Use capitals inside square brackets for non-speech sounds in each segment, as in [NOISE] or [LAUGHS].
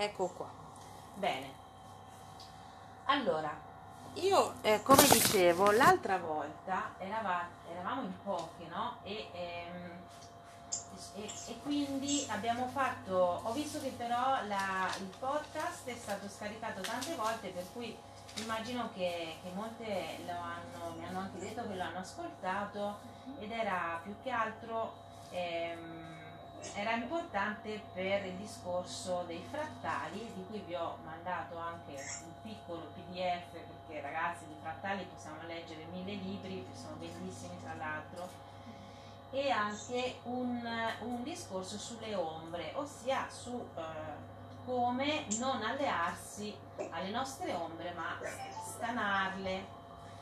Ecco qua. Bene. Allora, io eh, come dicevo, l'altra volta erava- eravamo in pochi, no? E, ehm, e- e quindi abbiamo fatto, ho visto che però la- il podcast è stato scaricato tante volte, per cui immagino che, che molte lo hanno, mi hanno anche detto che lo hanno ascoltato ed era più che altro ehm, era importante per il discorso dei frattali di cui vi ho mandato anche un piccolo pdf perché ragazzi di frattali possiamo leggere mille libri che sono bellissimi tra l'altro e anche un, un discorso sulle ombre ossia su eh, come non allearsi alle nostre ombre ma stanarle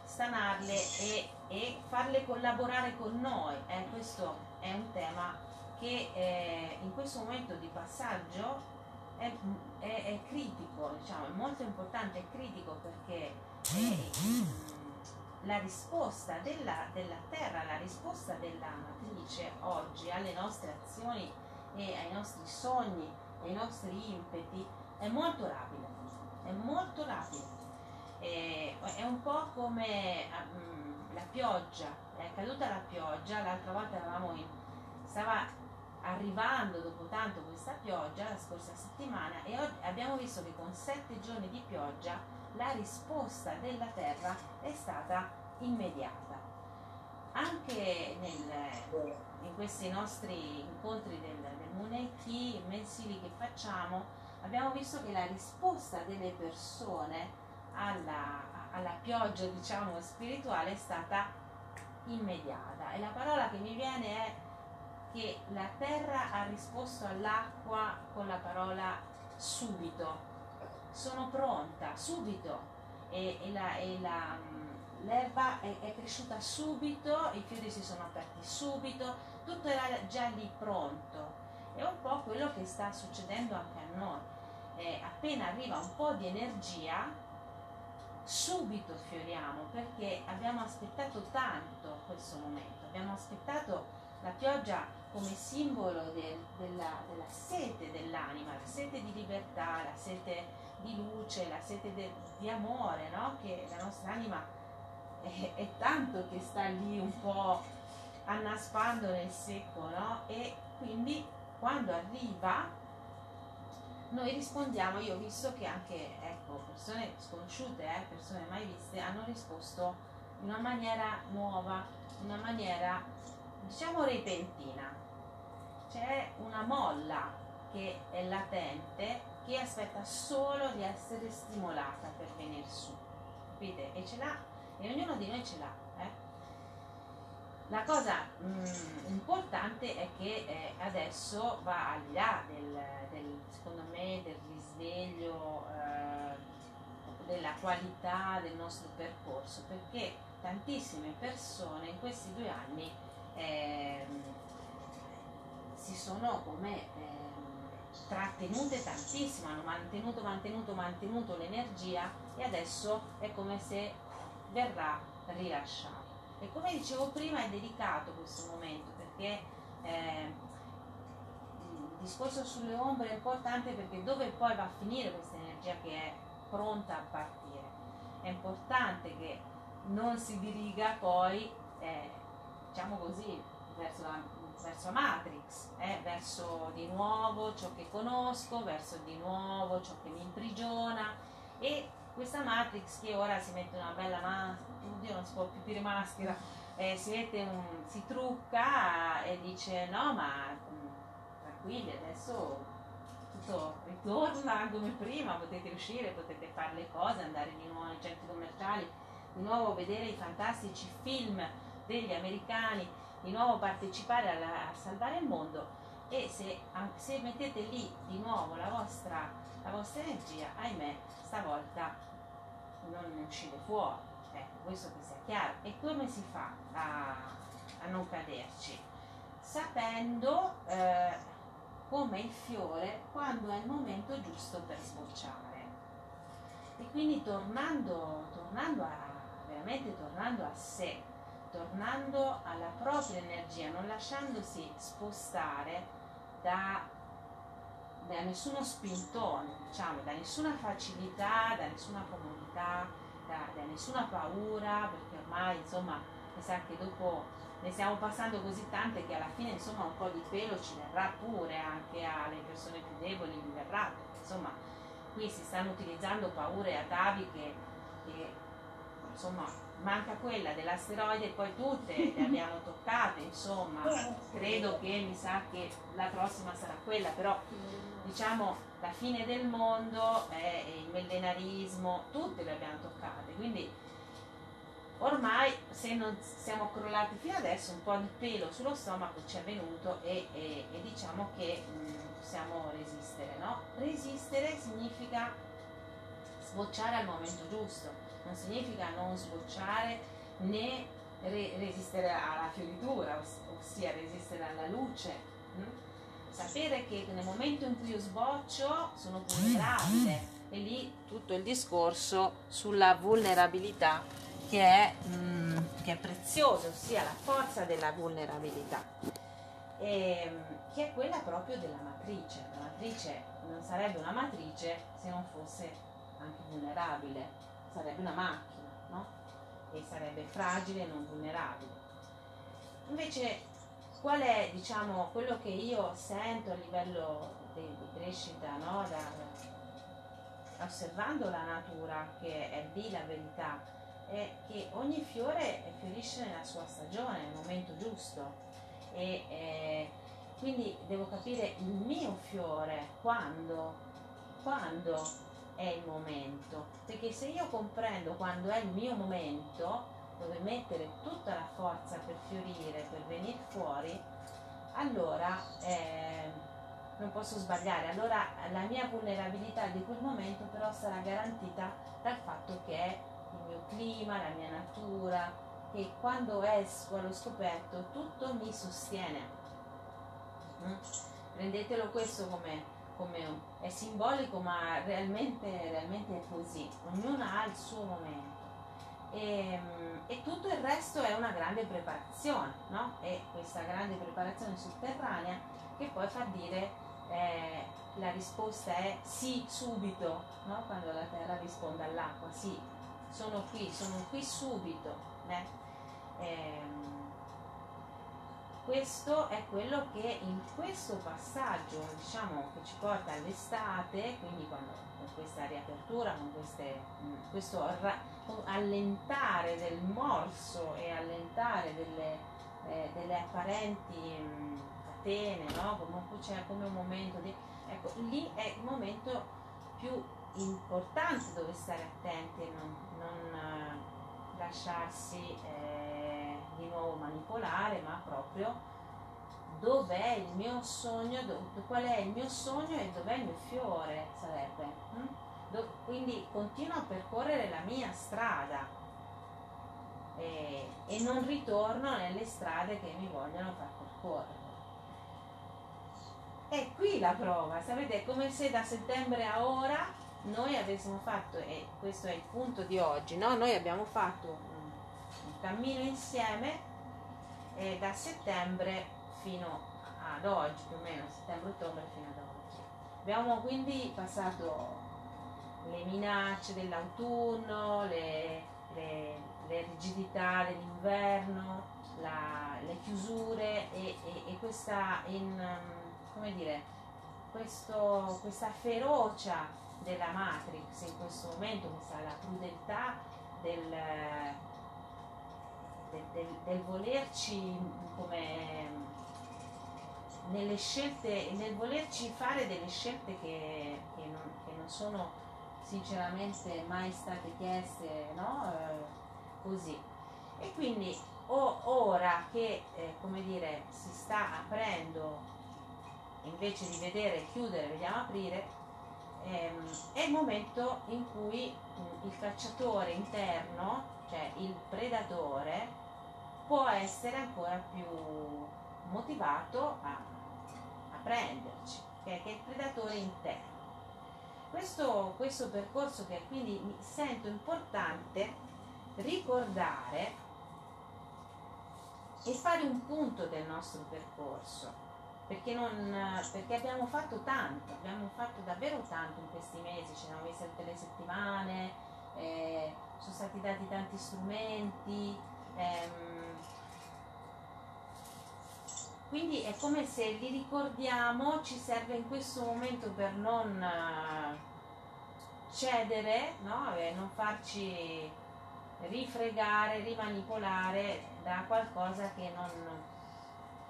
stanarle e, e farle collaborare con noi. Eh, questo è un tema che eh, in questo momento di passaggio è, è- è critico, diciamo, è molto importante, è critico perché eh, la risposta della, della Terra, la risposta della matrice oggi alle nostre azioni e ai nostri sogni, ai nostri impeti è molto rapida, è molto rapida. È un po' come mm, la pioggia, è caduta la pioggia, l'altra volta eravamo in, stava arrivando dopo tanto questa pioggia la scorsa settimana e abbiamo visto che con sette giorni di pioggia la risposta della terra è stata immediata. Anche nel- in questi nostri incontri del, del Muneki mensili che facciamo abbiamo visto che la risposta delle persone alla, alla pioggia diciamo spirituale è stata immediata e la parola che mi viene è che la terra ha risposto all'acqua con la parola subito. Sono pronta, subito. E, e la- e la, mm, l'erba è, è cresciuta subito, i fiori si sono aperti subito, tutto era già lì pronto. È un po' quello che sta succedendo anche a noi. Eh, appena arriva un po' di energia, subito fioriamo perché abbiamo aspettato tanto questo momento, abbiamo aspettato la pioggia come simbolo del- della, della sete dell'anima, la sete di libertà, la sete di luce, la sete de- di amore, no? che la nostra anima è, è tanto che sta lì un po' annaspando nel secco, no? e quindi quando arriva noi rispondiamo, io ho visto che anche ecco, persone sconosciute, eh, persone mai viste, hanno risposto in una maniera nuova, in una maniera diciamo repentina. C'è una molla che è latente che aspetta solo di essere stimolata per venire su. Capite? E ce l'ha, e ognuno di noi ce l'ha. eh. La cosa mm, importante è che eh, adesso va al di là del, del, secondo me, del risveglio, eh, della qualità del nostro percorso, perché tantissime persone in questi due anni ehm, si sono come ehm, trattenute tantissimo, hanno mantenuto, mantenuto, mantenuto l'energia e adesso è come se verrà rilasciata. E come dicevo prima è delicato questo momento perché eh, il discorso sulle ombre è importante perché dove poi va a finire questa energia che è pronta a partire? È importante che non si diriga poi, eh, diciamo così, verso la, verso Matrix, eh, verso di nuovo ciò che conosco, verso di nuovo ciò che mi imprigiona. E questa Matrix che ora si mette una bella maschera, oddio non si può più dire maschera, eh, si mette un, si trucca e dice no ma mm, tranquilli adesso tutto ritorna come prima, potete uscire, potete fare le cose, andare di nuovo nei centri commerciali, di nuovo vedere i fantastici film degli americani, di nuovo partecipare alla- a salvare il mondo e se, se mettete lì di nuovo la vostra, la vostra energia, ahimè, stavolta non ne uscite fuori. Ecco, questo che sia chiaro. E come si fa a, a non caderci? Sapendo eh, come il fiore quando è il momento giusto per sbocciare. E quindi tornando, tornando a, veramente tornando a sé, tornando alla propria energia, non lasciandosi spostare da, da nessuno spintone, diciamo, da nessuna facilità, da nessuna comodità, da, da nessuna paura, perché ormai insomma mi sa che dopo ne stiamo passando così tante che alla fine insomma un po' di pelo ci verrà pure anche alle persone più deboli, gli verrà, insomma qui si stanno utilizzando paure ataviche che insomma manca quella dell'asteroide e poi tutte le abbiamo toccate, insomma, credo che mi sa che la prossima sarà quella, però diciamo la fine del mondo, eh, il millenarismo, tutte le abbiamo toccate, quindi ormai se non siamo crollati fino adesso un po' di pelo sullo stomaco ci è venuto e, e, e diciamo che mh, mm, possiamo resistere, no? Resistere significa sbocciare al momento giusto, non significa non sbocciare né re- resistere alla fioritura, ossia resistere alla luce. Hm? Sapere che nel momento in cui io sboccio sono vulnerabile e lì tutto il discorso sulla vulnerabilità che è, mm, che è prezioso, ossia la forza della vulnerabilità, e, ehm, che è quella proprio della matrice. La matrice non sarebbe una matrice se non fosse anche vulnerabile, sarebbe una macchina, no? E sarebbe fragile e non vulnerabile. Invece qual è, diciamo, quello che io sento a livello di, di crescita, no? Da, osservando la natura, che è lì la verità, è che ogni fiore fiorisce nella sua stagione, nel momento giusto. E eh, quindi devo capire il mio fiore quando, quando è il momento, perché se io comprendo quando è il mio momento, dove mettere tutta la forza per fiorire, per venire fuori, allora eh, non posso sbagliare, allora la mia vulnerabilità di quel momento però sarà garantita dal fatto che è il mio clima, la mia natura, che quando esco allo scoperto tutto mi sostiene. Mm? Prendetelo questo come come è simbolico ma realmente, realmente è così, ognuno ha il suo momento e, ehm, e, tutto il resto è una grande preparazione, no? E questa grande preparazione sotterranea che poi fa dire eh, la risposta è sì subito, no? Quando la terra risponde all'acqua, sì, sono qui, sono qui subito. Eh? Eh, questo è quello che in questo passaggio diciamo che ci porta all'estate quindi quando, con questa riapertura con queste, questo allentare del morso e allentare delle, eh, delle apparenti mh, catene no? comunque c'è come un momento di ecco lì è il momento più importante dove stare attenti e non, non uh, lasciarsi eh, di nuovo manipolare, ma proprio dov'è il mio sogno, dove, qual è il mio sogno e dov'è il mio fiore sarebbe. Hm? Do, quindi continuo a percorrere la mia strada e, e non ritorno nelle strade che mi vogliono far percorrere. È qui la prova, sapete, è come se da settembre a ora noi avessimo fatto, e questo è il punto di oggi, no? noi abbiamo fatto cammino insieme eh, da settembre fino ad oggi, più o meno, settembre-ottobre fino ad oggi. Abbiamo quindi passato le minacce dell'autunno, le, le, le rigidità dell'inverno, la, le chiusure e, e, e questa, in, come dire, questo, questa ferocia della Matrix in questo momento, questa la crudeltà del, del, del, volerci come nelle scelte, nel volerci fare delle scelte che, che, non, che non, sono sinceramente mai state chieste, no? Eh, così. E quindi o, ora che, eh, come dire, si sta aprendo, invece di vedere chiudere, vediamo aprire, ehm, è il momento in cui mh, il cacciatore interno cioè il predatore, può essere ancora più motivato a, a prenderci, che è il predatore interno. Questo, questo percorso che quindi mi sento importante ricordare e fare un punto del nostro percorso. perché, non, perché abbiamo fatto tanto, abbiamo fatto davvero tanto in questi mesi, ci siamo visti tutte le settimane, eh, sono stati dati tanti strumenti. Ehm, quindi è come se li ricordiamo, ci serve in questo momento per non eh, cedere, no? non farci rifregare, rimanipolare da qualcosa che non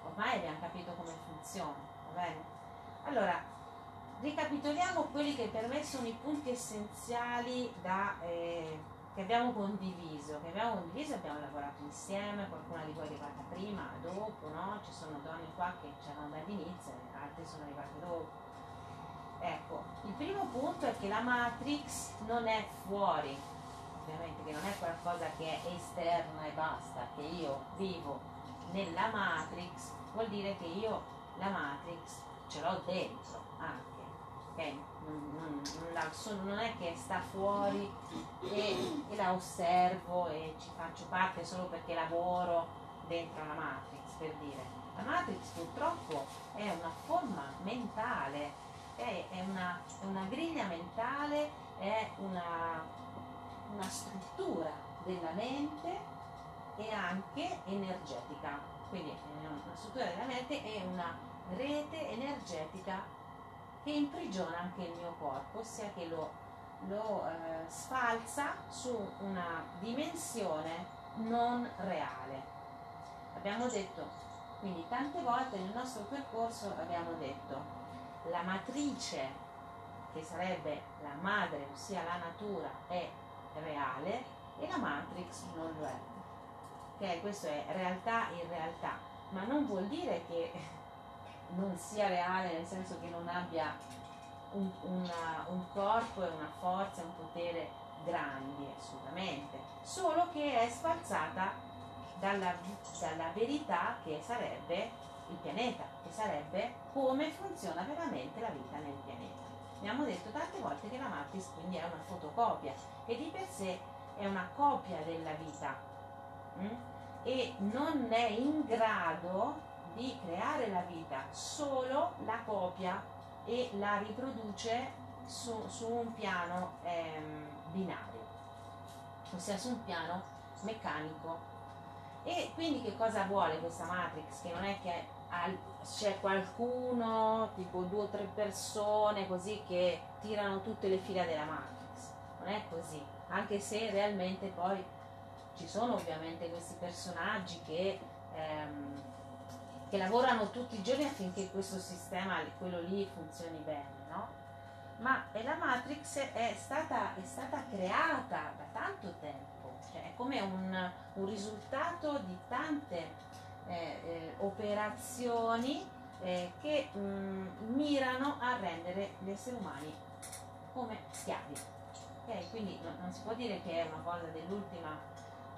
ormai abbiamo capito come funziona, va bene? Allora, ricapitoliamo quelli che per me sono i punti essenziali da, eh, che abbiamo condiviso, che abbiamo condiviso abbiamo lavorato insieme, qualcuna di voi è arrivata prima, dopo, no? Ci sono donne qua che c'erano dall'inizio e altre sono arrivate dopo. Ecco, il primo punto è che la matrix non è fuori, ovviamente che non è qualcosa che è esterna e basta, che io vivo nella matrix, vuol dire che io la matrix ce l'ho dentro anche, ok? La, non è che sta fuori e, e, la osservo e ci faccio parte solo perché lavoro dentro la matrix, per dire. La matrix purtroppo è una forma mentale, è, è, una, è una griglia mentale, è una, una struttura della mente e anche energetica. Quindi una struttura della mente è una rete energetica che imprigiona anche il mio corpo, ossia che lo, lo eh, sfalza su una dimensione non reale. Abbiamo detto, quindi tante volte nel nostro percorso abbiamo detto la matrice che sarebbe la madre, ossia la natura, è reale e la matrix non lo è ok? Questo è realtà in realtà, ma non vuol dire che non sia reale nel senso che non abbia un, una, un corpo e una forza un potere grandi, assolutamente, solo che è sfalsata dalla, dalla verità che sarebbe il pianeta, che sarebbe come funziona veramente la vita nel pianeta. Abbiamo detto tante volte che la Matrix quindi è una fotocopia e di per sé è una copia della vita Mm? e non è in grado di creare la vita, solo la copia e la riproduce su, su un piano ehm, binario, ossia su un piano meccanico. E quindi che cosa vuole questa Matrix? Che non è che al, c'è qualcuno, tipo due o tre persone così che tirano tutte le fila della Matrix, non è così, anche se realmente poi ci sono ovviamente questi personaggi che, ehm, che lavorano tutti i giorni affinché questo sistema, quello lì, funzioni bene, no? Ma la Matrix è stata, è stata creata da tanto tempo, cioè è come un, un risultato di tante eh, eh, operazioni eh, che mh, mm, mirano a rendere gli esseri umani come schiavi. Okay? Quindi no, non si può dire che è una cosa dell'ultima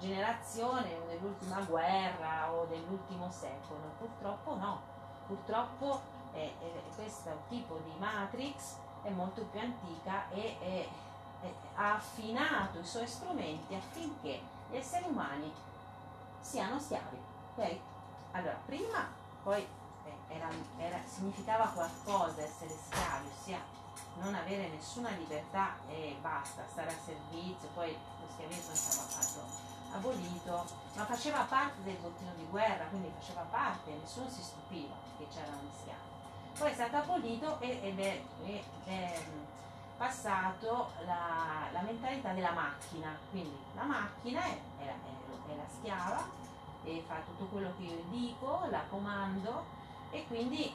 generazione o dell'ultima guerra o dell'ultimo secolo. Purtroppo no, purtroppo eh, eh, questo tipo di matrix è molto più antica e è, è, ha affinato i suoi strumenti affinché gli esseri umani siano schiavi. Okay? Allora, prima poi eh, era, era, significava qualcosa essere schiavi, ossia non avere nessuna libertà e basta, stare a servizio, poi lo schiavismo è stato fatto abolito, ma faceva parte del bottino di guerra, quindi faceva parte, nessuno si stupiva che gli schiavi. Poi è stato abolito ed è, è, è passato la, la, mentalità della macchina, quindi la macchina è, è, è la schiava e fa tutto quello che io dico, la comando e quindi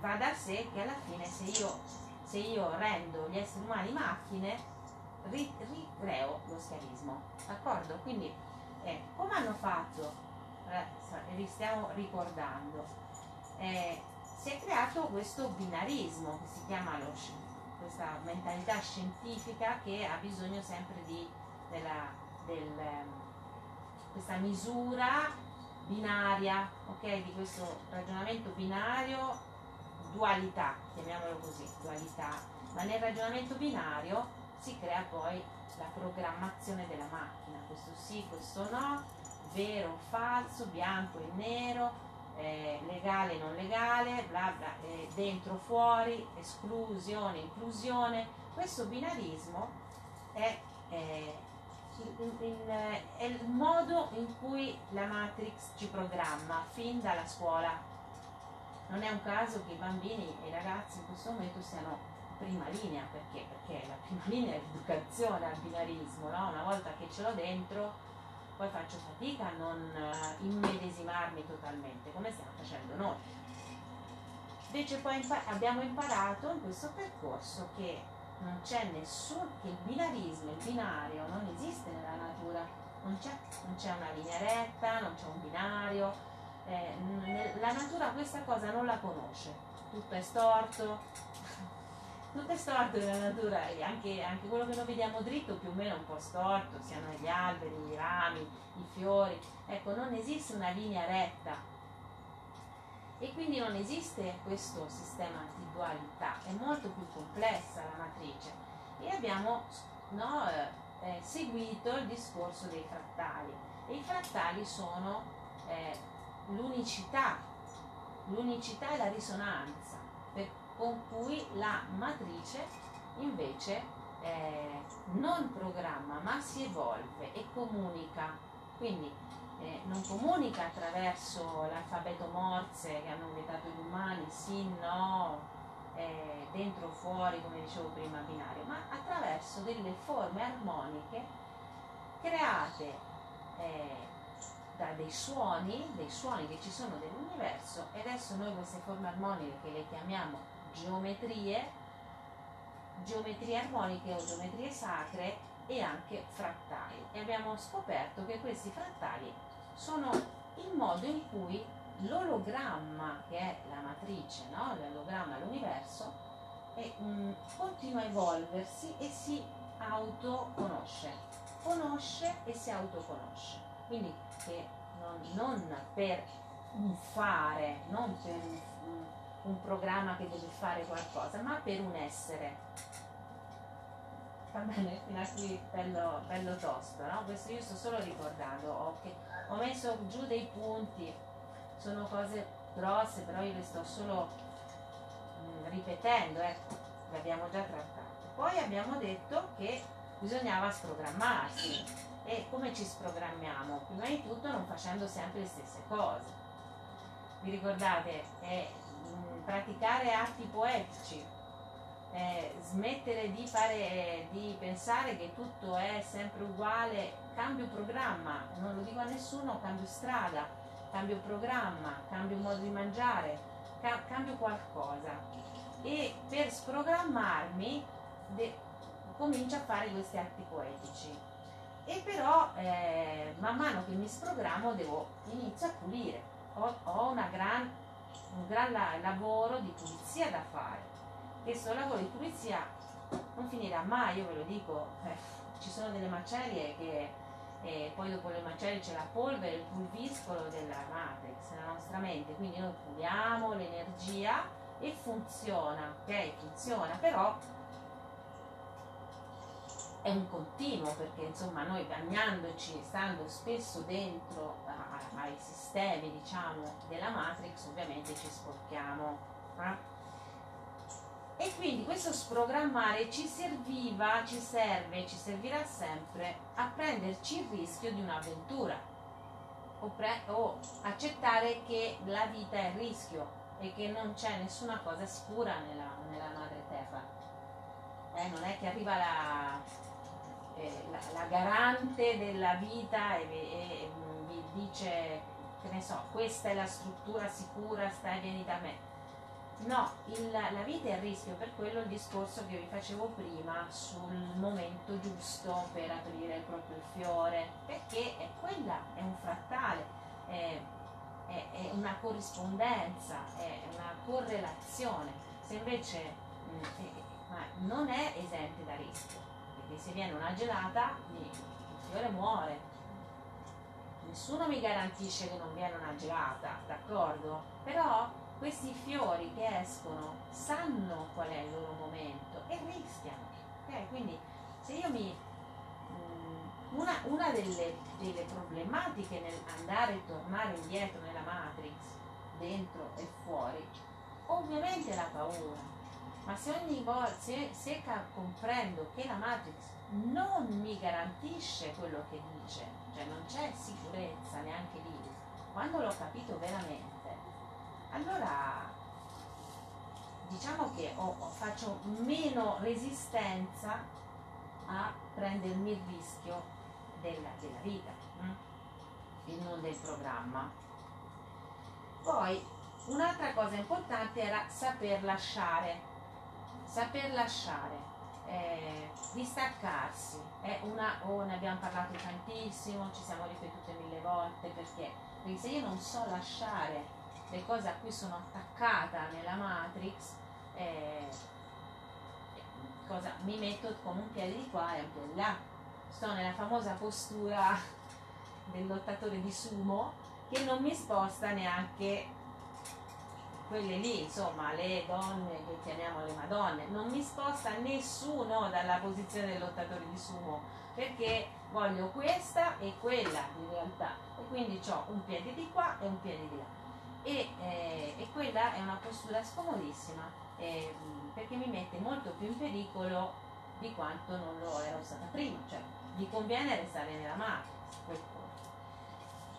va da sé che alla fine se io, se io rendo gli esseri umani macchine ricreo lo schiavismo, d'accordo? Quindi eh, come hanno fatto, eh, vi stiamo ricordando, eh, si è creato questo binarismo che si chiama lo, questa mentalità scientifica che ha bisogno sempre di della, del, questa misura binaria, ok? Di questo ragionamento binario, dualità, chiamiamolo così, dualità, ma nel ragionamento binario si crea poi la programmazione della macchina, questo sì, questo no, vero o falso, bianco e nero, eh, legale, non legale, bla bla, eh, dentro, fuori, esclusione, inclusione. Questo binarismo è, eh, in, in, è il modo in cui la Matrix ci programma fin dalla scuola. Non è un caso che i bambini e i ragazzi in questo momento siano prima linea, perché? Perché la prima [LAUGHS] linea è l'educazione al binarismo, no? una volta che ce l'ho dentro poi faccio fatica a non uh, immedesimarmi totalmente, come stiamo facendo noi. Invece poi impa- abbiamo imparato in questo percorso che non c'è nessun, che il binarismo, il binario non esiste nella natura, non c'è, non c'è una linea retta, non c'è un binario, eh, la natura questa cosa non la conosce, tutto è storto, tutto è storto nella natura e anche, anche, quello che noi vediamo dritto più o meno è un po' storto, siano gli alberi, i rami, i fiori. Ecco, non esiste una linea retta. E quindi non esiste questo sistema di dualità, è molto più complessa la matrice. E abbiamo no, eh, eh, seguito il discorso dei frattali. E i frattali sono eh, l'unicità, l'unicità e la risonanza. Con cui la matrice invece eh, non programma ma si evolve e comunica. Quindi eh, non comunica attraverso l'alfabeto morse che hanno inventato gli umani, sì, no, eh, dentro o fuori, come dicevo prima, binario, ma attraverso delle forme armoniche create eh, da dei suoni, dei suoni che ci sono nell'universo e adesso noi queste forme armoniche che le chiamiamo geometrie, geometrie armoniche o geometrie sacre e anche frattali. E abbiamo scoperto che questi frattali sono il modo in cui l'ologramma, che è la matrice, no? l'ologramma dell'universo, è, mh, continua a evolversi e si autoconosce. Conosce e si autoconosce. Quindi che non, non per un fare, non per un un programma che deve fare qualcosa, ma per un essere. Va bene, [LAUGHS] fino a qui bello, bello tosto, no? Questo io sto solo ricordando, ho, ho messo giù dei punti, sono cose grosse, però io le sto solo mh, mm, ripetendo, ecco, le abbiamo già trattate. Poi abbiamo detto che bisognava sprogrammarsi e come ci sprogrammiamo? Prima di tutto non facendo sempre le stesse cose. Vi ricordate? È praticare atti poetici, eh, smettere di, fare, di pensare che tutto è sempre uguale, cambio programma, non lo dico a nessuno, cambio strada, cambio programma, cambio modo di mangiare, ca- cambio qualcosa. E per sprogrammarmi de- comincio a fare questi atti poetici. E però eh, man mano che mi sprogrammo devo inizio a pulire. Ho, ho una gran un gran lavoro di pulizia da fare. Questo lavoro di pulizia non finirà mai, io ve lo dico, eh, ci sono delle macerie che eh, poi dopo le macerie c'è la polvere, il pulviscolo della matrix nella nostra mente, quindi noi puliamo l'energia e funziona, ok? Funziona, però è un continuo perché insomma noi bagnandoci, stando spesso dentro ai sistemi diciamo della Matrix ovviamente ci sporchiamo eh? e quindi questo sprogrammare ci serviva, ci serve, ci servirà sempre a prenderci il rischio di un'avventura o, pre- o accettare che la vita è il rischio e che non c'è nessuna cosa sicura nella, nella madre terra eh, non è che arriva la, eh, la, la, garante della vita e, e, vi dice, che ne so, questa è la struttura sicura, stai vieni da me. No, il, la vita è a rischio, per quello il discorso che vi facevo prima sul momento giusto per aprire proprio il fiore, perché è quella, è un frattale, è, è, è una corrispondenza, è una correlazione. Se invece mh, mm, non è esente da rischio, perché se viene una gelata il fiore muore. Nessuno mi garantisce che non viene una gelata, d'accordo? Però questi fiori che escono sanno qual è il loro momento e rischiano. Okay? Quindi se io mi... Mm, una, una delle, delle, problematiche nel andare e tornare indietro nella Matrix dentro e fuori? Ovviamente la paura. Ma se ogni volta, se, se comprendo che la Matrix non mi garantisce quello che dice, cioè non c'è sicurezza neanche lì, quando l'ho capito veramente, allora diciamo che ho, faccio meno resistenza a prendermi il rischio della, della vita hm? e non del programma. Poi un'altra cosa importante era saper lasciare, saper lasciare, eh, distaccarsi. È una, oh, ne abbiamo parlato tantissimo, ci siamo ripetute mille volte perché, perché se io non so lasciare le cose a cui sono attaccata nella Matrix, eh, cosa, mi metto con un piede di qua e un piede di là. Sto nella famosa postura [LAUGHS] del lottatore di sumo che non mi sposta neanche quelle lì, insomma, le donne che chiamiamo le madonne, non mi sposta nessuno dalla posizione del lottatore di sumo perché voglio questa e quella in realtà. E quindi ho un piede di qua e un piede di là. E, eh, e quella è una postura scomodissima eh, perché mi mette molto più in pericolo di quanto non lo ero stata prima, cioè vi conviene restare nella quel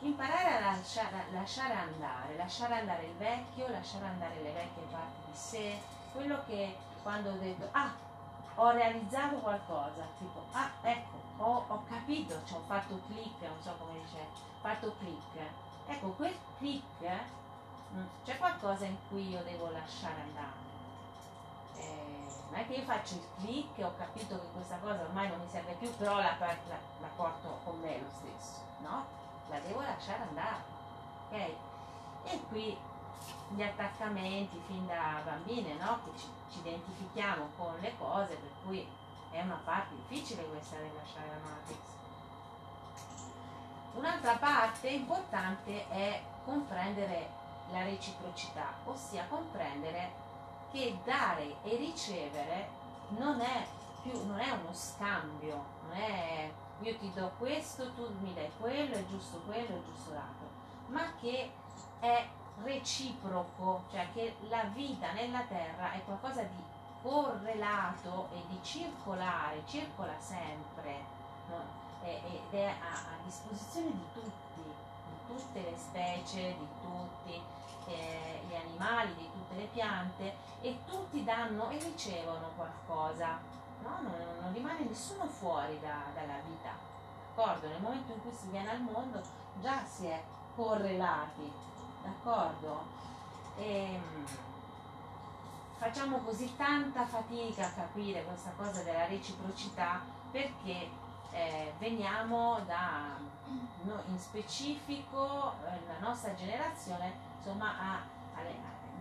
Imparare a lasciare, lasciare andare, lasciare andare il vecchio, lasciare andare le vecchie parti di sé, quello che quando ho detto, ah, ho realizzato qualcosa, tipo, ah, ecco, ho, ho capito, cioè ho fatto click, non so come dice, fatto click. Ecco, quel click, mm, c'è qualcosa in cui io devo lasciare andare eh, non è che io faccio il click e ho capito che questa cosa ormai non mi serve più, però la, la, la porto con me lo stesso, no? La devo lasciare andare, ok? E qui gli attaccamenti fin da bambine, no? Che ci, ci identifichiamo con le cose, per cui è una parte difficile questa di lasciare la matrix. Un'altra parte importante è comprendere la reciprocità, ossia comprendere che dare e ricevere non è più non è uno scambio, non è io ti do questo, tu mi dai quello, è giusto quello, è giusto l'altro, ma che è reciproco, cioè che la vita nella terra è qualcosa di correlato e di circolare, circola sempre no? ed è a, a disposizione di tutti, di tutte le specie, di tutti eh, gli animali, di tutte le piante e tutti danno e ricevono qualcosa, no? non, non, rimane nessuno fuori da, dalla vita, d'accordo? Nel momento in cui si viene al mondo già si è correlati, d'accordo? E, ehm, facciamo così tanta fatica a capire questa cosa della reciprocità perché eh, veniamo da, no, in specifico, eh, la nostra generazione insomma a, a,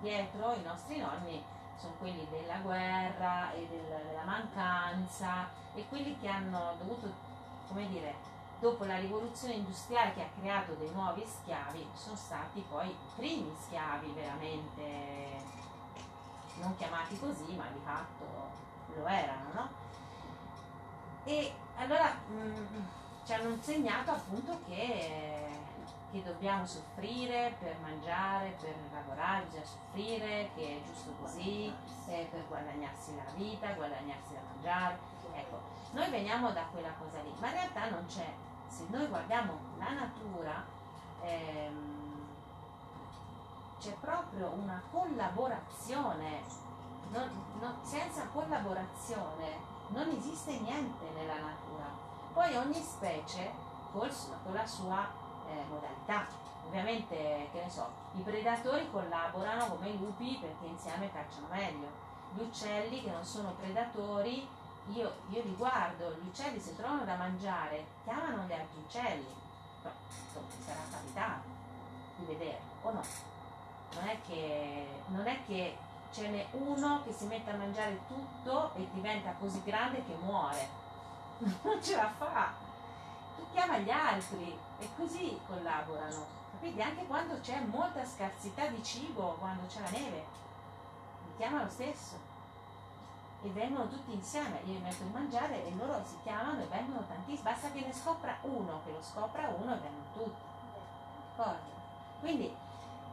dietro i nostri nonni sono quelli della guerra e del, della mancanza e quelli che hanno dovuto, come dire, dopo la rivoluzione industriale che ha creato dei nuovi schiavi, sono stati poi i primi schiavi veramente, non chiamati così, ma di fatto lo erano, no? E allora mh, mm, ci hanno insegnato appunto che che dobbiamo soffrire per mangiare, per lavorare, bisogna soffrire, che è giusto così, eh, per guadagnarsi la vita, guadagnarsi da mangiare. Ecco, noi veniamo da quella cosa lì, ma in realtà non c'è. Se noi guardiamo la natura, ehm, c'è proprio una collaborazione. Non, non, senza collaborazione non esiste niente nella natura. Poi ogni specie col, con la sua eh, modalità. Ovviamente, che ne so, i predatori collaborano come i lupi perché insieme cacciano meglio. Gli uccelli che non sono predatori, io, io li guardo, gli uccelli se trovano da mangiare chiamano gli altri uccelli. Però, insomma, sarà capitato di vederlo, o no? Non è che, non è che ce n'è uno che si mette a mangiare tutto e diventa così grande che muore. [LAUGHS] Non ce la fa chiama gli altri e così collaborano. Capite? Anche quando c'è molta scarsità di cibo, quando c'è la neve, li chiama lo stesso. E vengono tutti insieme, io li metto a mangiare e loro si chiamano e vengono tantissimi, basta che ne scopra uno, che lo scopra uno e vengono tutti. D'accordo? Quindi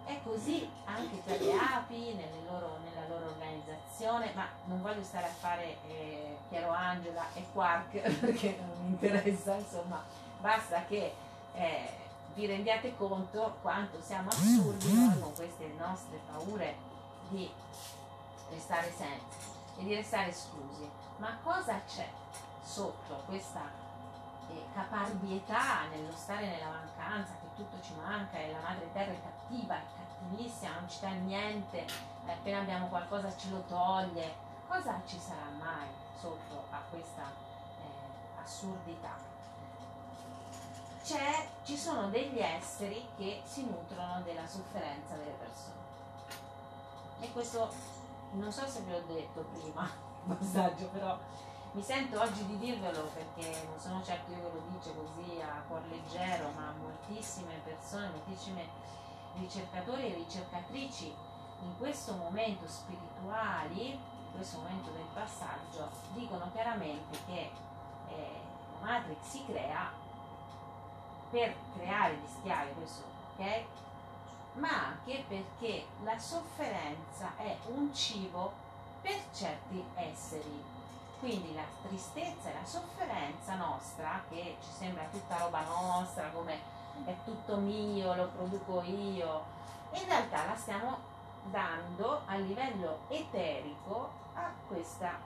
è così anche per le api, loro, nella loro organizzazione, ma non voglio stare a fare eh, Piero Angela e Quark [LAUGHS] perché non mi interessa, insomma, basta che eh, vi rendiate conto quanto siamo assurdi noi con queste nostre paure di restare senza e di restare esclusi. Ma cosa c'è sotto questa eh, caparbietà nello stare nella mancanza, che tutto ci manca e la madre terra è cattiva, è cattivissima, non ci dà niente, appena abbiamo qualcosa ce lo toglie. Cosa ci sarà mai sotto a questa eh, assurdità? Ci sono degli esseri che si nutrono della sofferenza delle persone. E questo non so se ve l'ho detto prima, [LAUGHS] passaggio, però mi sento oggi di dirvelo perché non sono certo io che lo dice così a cuor leggero, ma moltissime persone, moltissime ricercatori e ricercatrici in questo momento spirituali, in questo momento del passaggio, dicono chiaramente che eh, la Matrix si crea per creare gli schiavi, questo ok? Ma anche perché la sofferenza è un cibo per certi esseri quindi la tristezza e la sofferenza nostra, che ci sembra tutta roba nostra, come è tutto mio, lo produco io, in realtà la stiamo dando a livello eterico a questa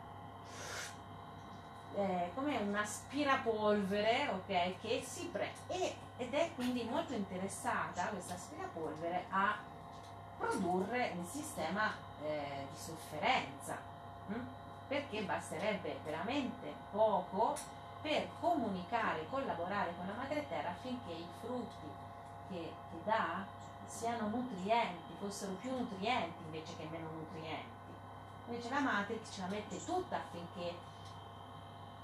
eh, come un aspirapolvere ok che si pre ed è quindi molto interessata questa aspirapolvere a produrre un sistema eh, di sofferenza hm? perché basterebbe veramente poco per comunicare, collaborare con la madre terra affinché i frutti che, che dà siano nutrienti, fossero più nutrienti invece che meno nutrienti. Invece la Matrix ce la mette tutta affinché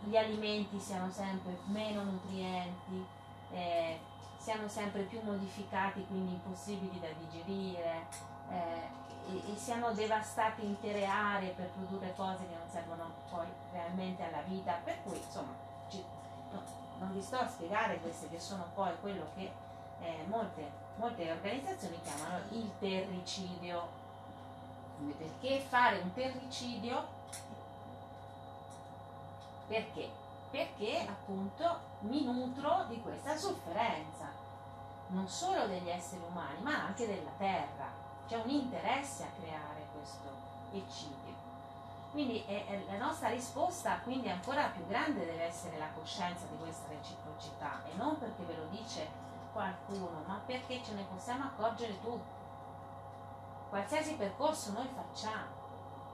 gli alimenti siano sempre meno nutrienti, eh, siano sempre più modificati, quindi impossibili da digerire, eh, e, e siano devastate intere aree per produrre cose che non servono poi realmente alla vita. Per cui, insomma, ci, no, non vi sto a spiegare queste che sono poi quello che eh, molte, molte organizzazioni chiamano il terricidio. Perché fare un terricidio? Perché? Perché appunto mi nutro di questa sofferenza, non solo degli esseri umani, ma anche della terra c'è un interesse a creare questo eccidio. Quindi è la nostra risposta quindi ancora più grande deve essere la coscienza di questa reciprocità e non perché ve lo dice qualcuno, ma perché ce ne possiamo accorgere tutti. Qualsiasi percorso noi facciamo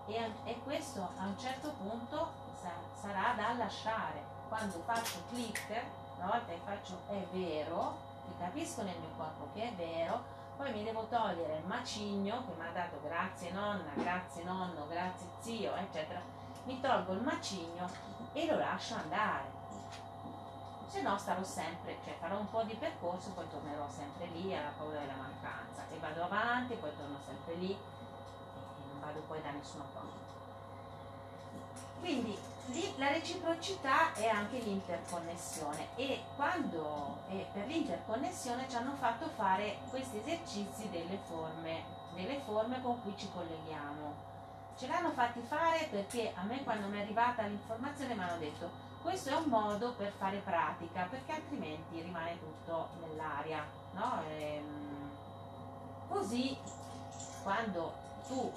e, e questo a un certo punto sa, sarà da lasciare. Quando faccio click, una volta che faccio è vero, che capisco nel mio corpo che è vero, poi mi devo togliere il macigno che mi ha dato grazie nonna, grazie nonno, grazie zio, eccetera, mi tolgo il macigno e lo lascio andare. Se no starò sempre, cioè farò un po' di percorso, poi tornerò sempre lì alla paura della mancanza e vado avanti, poi torno sempre lì e non vado poi da nessuna parte. Quindi la reciprocità è anche l'interconnessione e quando e per l'interconnessione ci hanno fatto fare questi esercizi delle forme, delle forme con cui ci colleghiamo. Ce l'hanno fatti fare perché a me quando mi è arrivata l'informazione mi hanno detto questo è un modo per fare pratica perché altrimenti rimane tutto nell'aria. No? Ehm, così quando tu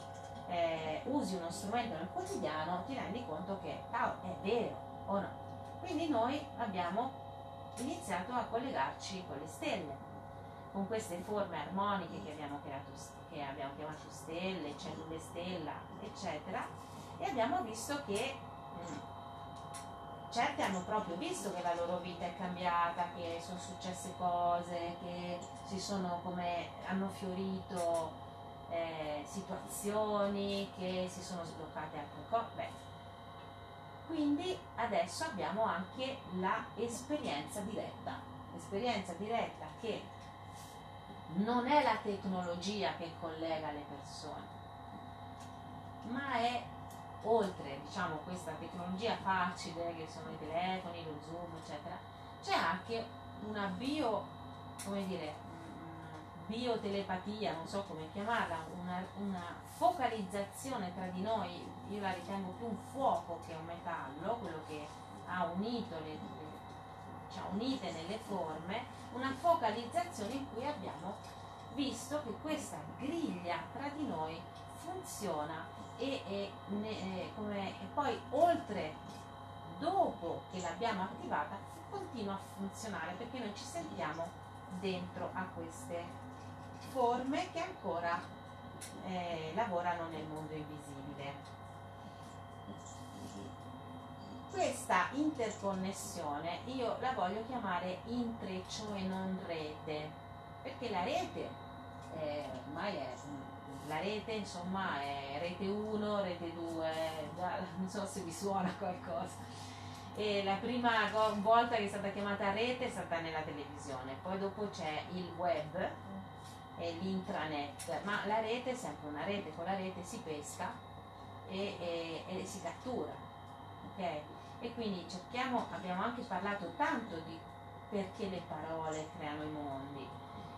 eh, usi uno strumento nel quotidiano ti rendi conto che oh, è vero o no. Quindi noi abbiamo iniziato a collegarci con le stelle, con queste forme armoniche che abbiamo, creato, che abbiamo chiamato stelle, cellule stella, eccetera, e abbiamo visto che mm, certe hanno proprio visto che la loro vita è cambiata, che sono successe cose, che si sono come hanno fiorito eh, situazioni, che si sono sbloccate altre cose. Quindi adesso abbiamo anche l'esperienza diretta, l'esperienza diretta che non è la tecnologia che collega le persone, ma è oltre diciamo, questa tecnologia facile che sono i telefoni, lo zoom, eccetera, c'è anche un avvio, come dire, biotelepatia, non so come chiamarla, una, una, focalizzazione tra di noi, io la ritengo più un fuoco che un metallo, quello che ha unito le, le cioè unite nelle forme, una focalizzazione in cui abbiamo visto che questa griglia tra di noi funziona e, e, ne, come, e poi oltre, dopo che l'abbiamo attivata, continua a funzionare perché noi ci sentiamo dentro a queste forme che ancora eh, lavorano nel mondo invisibile. Questa interconnessione io la voglio chiamare intreccio e non rete, perché la rete eh, ormai è la rete insomma è rete 1, rete 2, già non so se vi suona qualcosa. E la prima volta che è stata chiamata rete è stata nella televisione, poi dopo c'è il web e l'intranet, ma la rete è sempre una rete, con la rete si pesca e, e, e si cattura. Okay? E quindi cerchiamo, abbiamo anche parlato tanto di perché le parole creano i mondi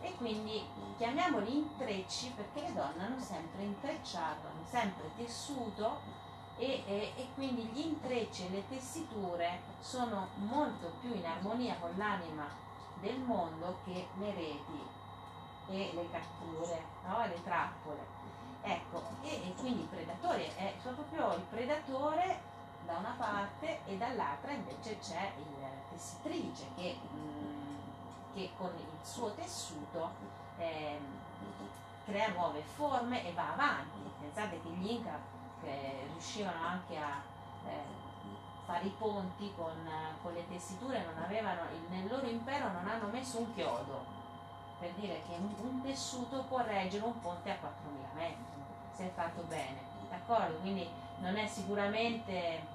e quindi chiamiamoli intrecci perché le donne hanno sempre intrecciato, hanno sempre tessuto e, e, e, quindi gli intrecci e le tessiture sono molto più in armonia con l'anima del mondo che le reti e le catture, no? le trappole. Ecco, e, e quindi il predatore è proprio il predatore da una parte e dall'altra invece c'è il tessitrice che, mm, che con il suo tessuto eh, crea nuove forme e va avanti. Pensate che gli Inca eh, riuscivano anche a eh, fare i ponti con, con, le tessiture, avevano, nel loro impero non hanno messo un chiodo, per dire che un, tessuto può reggere un ponte a 4.000 metri, se è fatto bene, d'accordo? Quindi non è sicuramente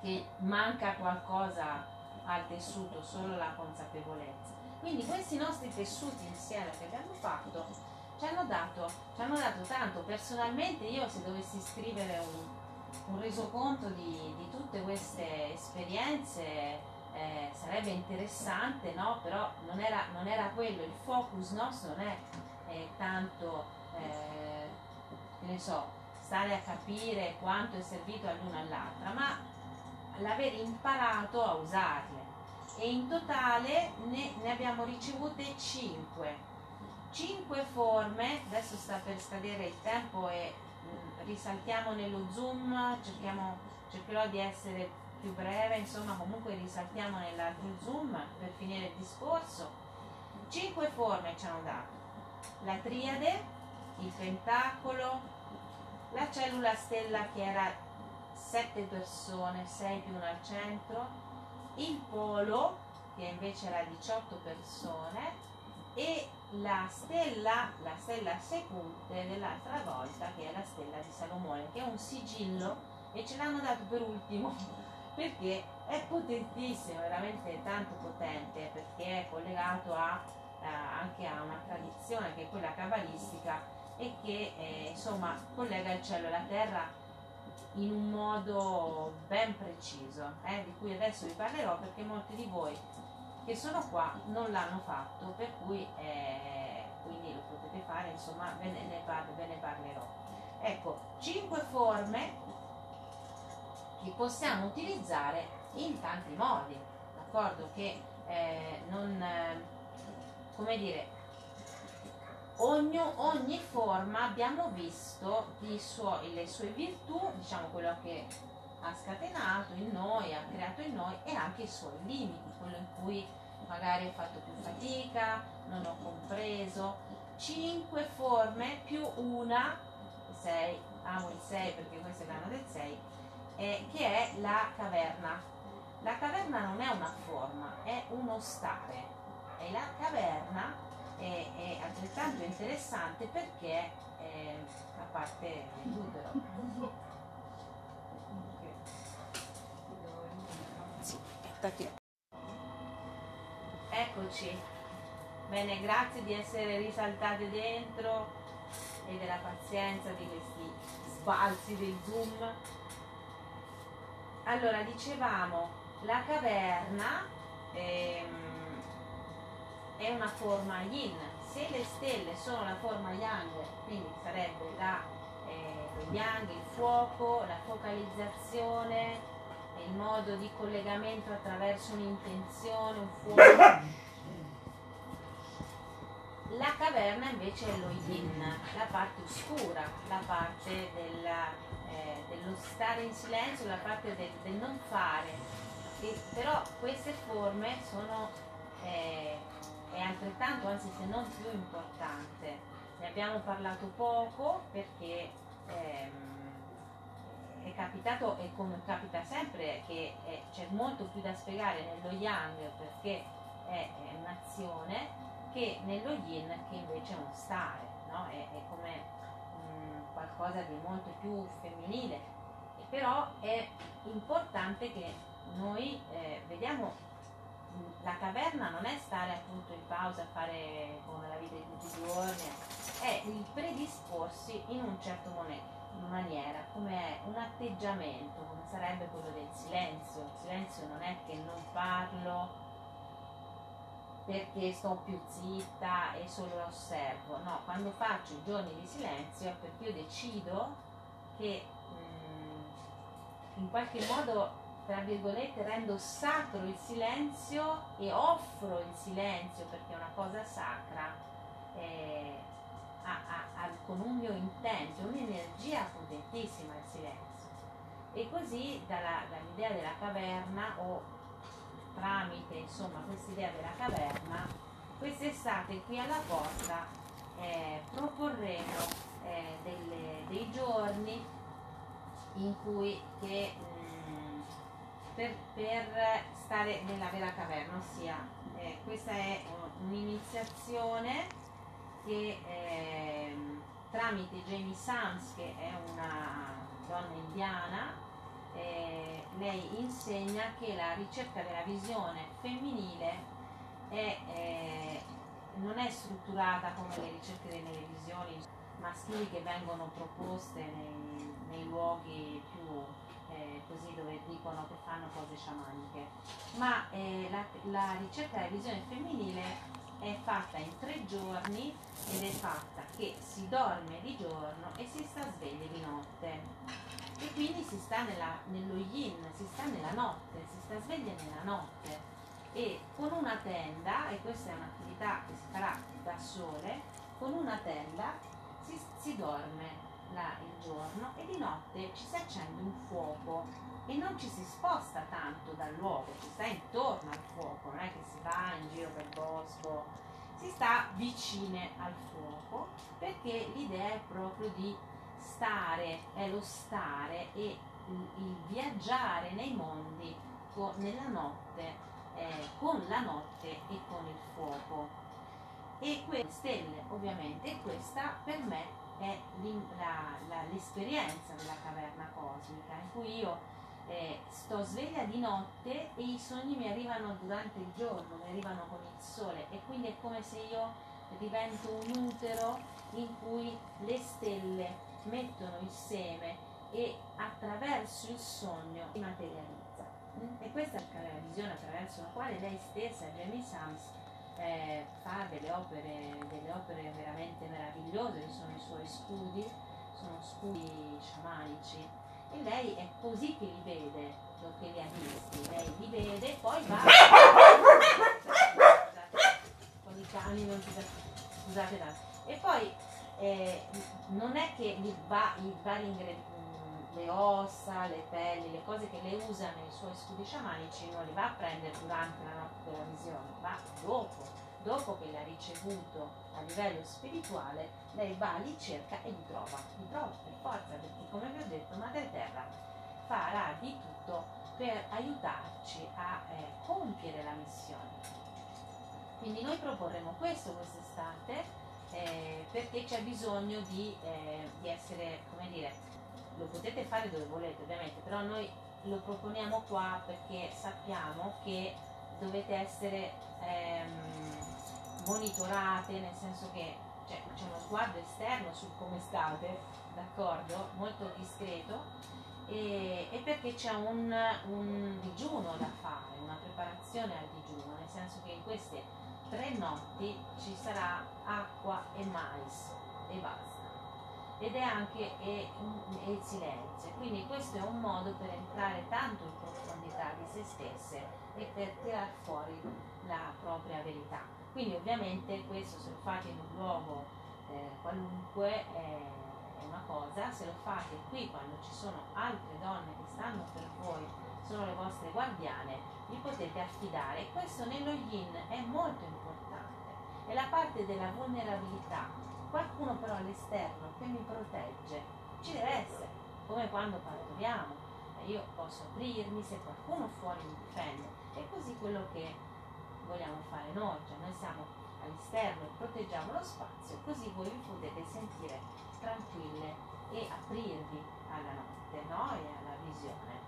che manca qualcosa al tessuto, solo la consapevolezza. Quindi questi nostri tessuti insieme che abbiamo fatto ci hanno dato, ci hanno dato tanto. Personalmente io se dovessi scrivere un, un resoconto di, di, tutte queste esperienze eh, sarebbe interessante, no? però non era, non era, quello, il focus nostro non è eh, tanto, eh, so, stare a capire quanto è servito all'una all'altra, ma l'aver imparato a usarle e in totale ne, ne abbiamo ricevute 5 5 forme adesso sta per scadere il tempo e mh, mm, risaltiamo nello zoom cerchiamo, cercherò di essere più breve insomma comunque risaltiamo nell'altro zoom per finire il discorso. 5 forme ci hanno dato. La triade il pentacolo la cellula stella che era 7 persone, 6 più una al centro, il polo che invece era 18 persone e la stella, la stella secute dell'altra volta che è la stella di Salomone che è un sigillo e ce l'hanno dato per ultimo perché è potentissimo, veramente tanto potente perché è collegato a, eh, anche a una tradizione che è quella cabalistica e che eh, insomma collega il cielo e la terra in un modo ben preciso, eh, di cui adesso vi parlerò perché molti di voi che sono qua non l'hanno fatto, per cui eh, quindi lo potete fare, insomma ve ne, ve ne parlerò. Ecco, cinque forme che possiamo utilizzare in tanti modi, d'accordo? Che eh, non, eh, come dire, ogni, ogni forma abbiamo visto suo, le sue virtù, diciamo quello che ha scatenato in noi, ha creato in noi e anche i suoi limiti, quello in cui magari ho fatto più fatica, non ho compreso. Cinque forme più una, sei, amo il 6 perché questo è l'anno del 6, eh, che è la caverna. La caverna non è una forma, è uno stare. E la caverna è, è altrettanto interessante perché è a parte l'utero. Eccoci. Bene, grazie di essere risaltate dentro e della pazienza di questi sbalzi del zoom. Allora, dicevamo, la caverna ehm, è una forma yin, se le stelle sono la forma yang, quindi sarebbe la, eh, yang, il fuoco, la focalizzazione, il modo di collegamento attraverso un'intenzione, un fuoco. La caverna invece è lo yin, la parte oscura, la parte della, eh, dello stare in silenzio, la parte del, del non fare. E, però queste forme sono eh, è altrettanto, anzi se non più importante. Ne abbiamo parlato poco perché ehm, è capitato e come capita sempre che eh, c'è molto più da spiegare nello yang perché è, è un'azione che nello yin che invece è uno stare, no? è, è, come mh, mm, qualcosa di molto più femminile. Però è importante che noi eh, vediamo la caverna non è stare appunto in pausa a fare come la vita di tutti i giorni, è il predisporsi in un certo momento maniera, come un atteggiamento, come sarebbe quello del silenzio. Il silenzio non è che non parlo perché sto più zitta e solo osservo, no, quando faccio i giorni di silenzio è perché io decido che mh, mm, in qualche modo, tra virgolette, rendo sacro il silenzio e offro il silenzio perché è una cosa sacra. Eh, a, a, a, con un mio intento, un'energia potentissima il silenzio. E così dalla, dall'idea della caverna o tramite insomma questa idea della caverna, quest'estate qui alla porta eh, proporremo eh, delle, dei giorni in cui che, mh, mm, per, per, stare nella vera caverna, ossia eh, questa è un'iniziazione che eh, tramite Jamie Sams, che è una donna indiana, eh, lei insegna che la ricerca della visione femminile è, eh, non è strutturata come le ricerche delle visioni maschili che vengono proposte nei, nei luoghi più eh, così dove dicono che fanno cose sciamaniche, ma eh, la, la ricerca della visione femminile è fatta in tre giorni ed è fatta che si dorme di giorno e si sta svegli di notte. E quindi si sta nella, nello yin, si sta nella notte, si sta sveglia nella notte. E con una tenda, e questa è un'attività che si farà da sole, con una tenda si, si dorme la, il giorno e di notte ci si accende un fuoco e non ci si sposta tanto dal luogo, si sta intorno al fuoco, non è che si va in giro per il bosco, si sta vicine al fuoco perché l'idea è proprio di stare, è lo stare e il, viaggiare nei mondi nella notte, eh, con la notte e con il fuoco. E queste stelle ovviamente, questa per me è l'esperienza della caverna cosmica in cui io eh, sto sveglia di notte e i sogni mi arrivano durante il giorno, mi arrivano con il sole e quindi è come se io divento un utero in cui le stelle mettono il seme e attraverso il sogno si materializza. E questa è la visione attraverso la quale lei stessa, Jamie Sams, eh, fa delle opere, delle opere veramente meravigliose, sono i suoi studi, sono studi sciamanici e lei è così che li vede, che li ha visti, lei li vede, poi va con i cani non si scusate tanto. E poi eh, non è che gli va, i vari ingredienti le ossa, le pelli, le cose che le usa nei suoi studi sciamanici non li va a prendere durante la notte della visione, va dopo, dopo che l'ha ricevuto a livello spirituale, lei va, li cerca e li trova, li trova per forza, perché come vi ho detto Madre Terra farà di tutto per aiutarci a eh, compiere la missione. Quindi noi proporremo questo quest'estate perché c'è bisogno di, eh, di essere, come dire, lo potete fare dove volete ovviamente, però noi lo proponiamo qua perché sappiamo che dovete essere ehm, monitorate, nel senso che cioè, c'è uno sguardo esterno su come state, d'accordo? Molto discreto. E, e perché c'è un, un, digiuno da fare, una preparazione al digiuno, nel senso che in queste tre notti ci sarà acqua e mais e basta. Ed è anche e, e il silenzio. Quindi questo è un modo per entrare tanto in profondità di se stesse e per tirar fuori la propria verità. Quindi ovviamente questo se lo fate in un luogo eh, qualunque eh, è una cosa, se lo fate qui quando ci sono altre donne che stanno per voi, sono le vostre guardiane, vi potete affidare. Questo nello yin è molto importante, è la parte della vulnerabilità. Qualcuno però all'esterno che mi protegge, ci deve essere, come quando partoriamo. Io posso aprirmi se qualcuno fuori mi difende. È così quello che vogliamo fare noi, cioè noi siamo all'esterno e proteggiamo lo spazio, così voi vi potete sentire tranquille e aprirvi alla notte no? e alla visione.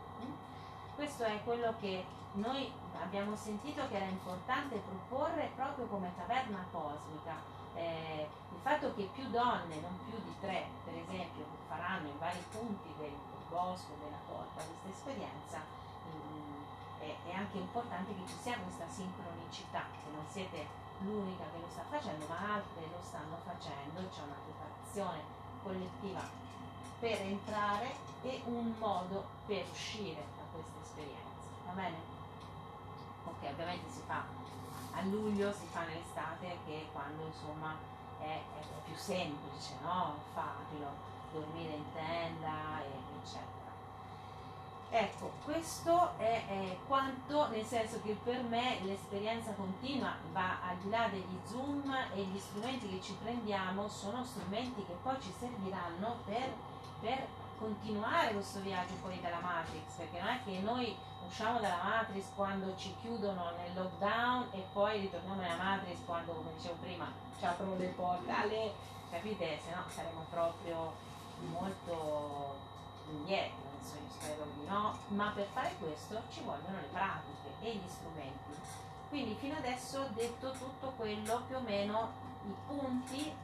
Questo è quello che noi abbiamo sentito che era importante proporre proprio come taverna cosmica. Eh, il fatto che più donne, non più di tre, per esempio, faranno in vari punti del bosco, della porta questa esperienza, mm, è, è anche importante che ci sia questa sincronicità, che non siete l'unica che lo sta facendo, ma altre lo stanno facendo, c'è una preparazione collettiva per entrare e un modo per uscire da questa esperienza. Va bene? Ok, ovviamente si fa a luglio, si fa nell'estate che è quando insomma è, è più semplice, no? Farlo, dormire in tenda, eccetera. Ecco, questo è, è, quanto, nel senso che per me l'esperienza continua va al di là degli zoom e gli strumenti che ci prendiamo sono strumenti che poi ci serviranno per, per continuare questo viaggio fuori dalla Matrix, perché non è che noi usciamo dalla Matrix quando ci chiudono nel lockdown e poi ritorniamo nella Matrix quando, come dicevo prima, ci aprono le porte, capite? Se no saremo proprio molto indietro spero di no, ma per fare questo ci vogliono le pratiche e gli strumenti. Quindi fino adesso ho detto tutto quello, più o meno i punti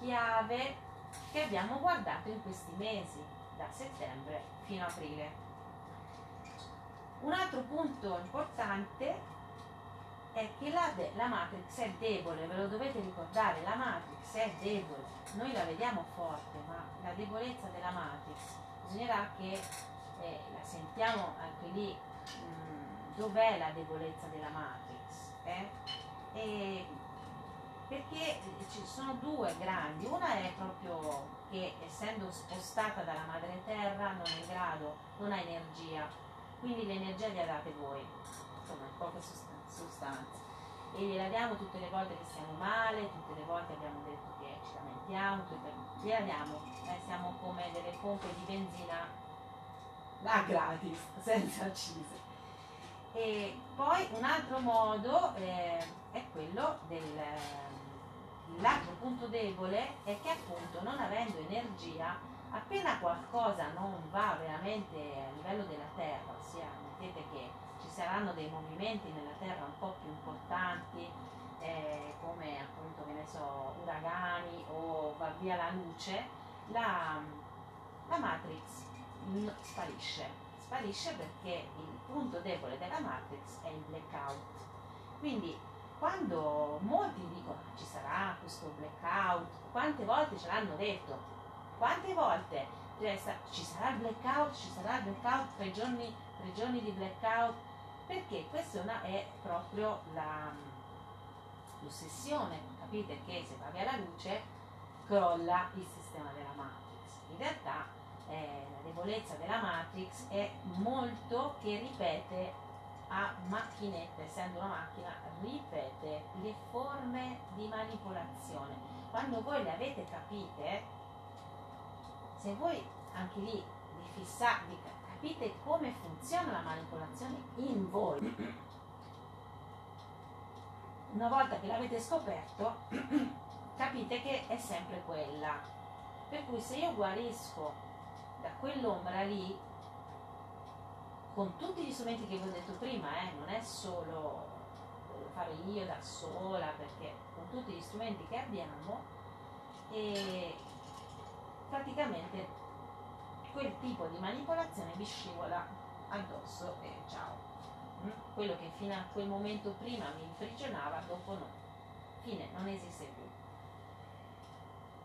chiave che abbiamo guardato in questi mesi, da settembre fino a aprile. Un altro punto importante è che la, la, Matrix è debole, ve lo dovete ricordare, la Matrix è debole, noi la vediamo forte, ma la debolezza della Matrix bisognerà che eh, la sentiamo anche lì, mh, mm, dov'è la debolezza della Matrix? Eh? E perché ci sono due grandi, una è proprio che essendo spostata dalla madre terra non è in grado, non ha energia, quindi l'energia gliela date voi, insomma in poche sostanze. E gliela diamo tutte le volte che stiamo male, tutte le volte abbiamo detto che ci lamentiamo, gliela diamo, eh, siamo come delle pompe di benzina. A gratis, [LAUGHS] senza accise. E poi un altro modo eh, è quello del l'altro punto debole è che appunto non avendo energia, appena qualcosa non va veramente a livello della terra, ossia mettete che ci saranno dei movimenti nella terra un po' più importanti, eh, come appunto che ne so, uragani o va via la luce, la, la Matrix sparisce. Sparisce perché il punto debole della Matrix è il blackout. Quindi quando molti dicono ci sarà questo blackout, quante volte ce l'hanno detto? Quante volte cioè, ci sarà il blackout, ci sarà il blackout, tre giorni, tre giorni di blackout? Perché questa è proprio la, l'ossessione, capite che se va via la luce crolla il sistema della Matrix. In realtà eh, la debolezza della Matrix è molto che ripete a macchinetta, essendo una macchina, ripete le forme di manipolazione. Quando voi le avete capite, se voi anche lì vi fissate, capite come funziona la manipolazione in voi, una volta che l'avete scoperto, capite che è sempre quella. Per cui se io guarisco da quell'ombra lì, con tutti gli strumenti che vi ho detto prima, eh, non è solo fare io da sola, perché con tutti gli strumenti che abbiamo, e praticamente quel tipo di manipolazione vi scivola addosso e ciao. Mm? Quello che fino a quel momento prima mi imprigionava, dopo no. fine, non esiste più.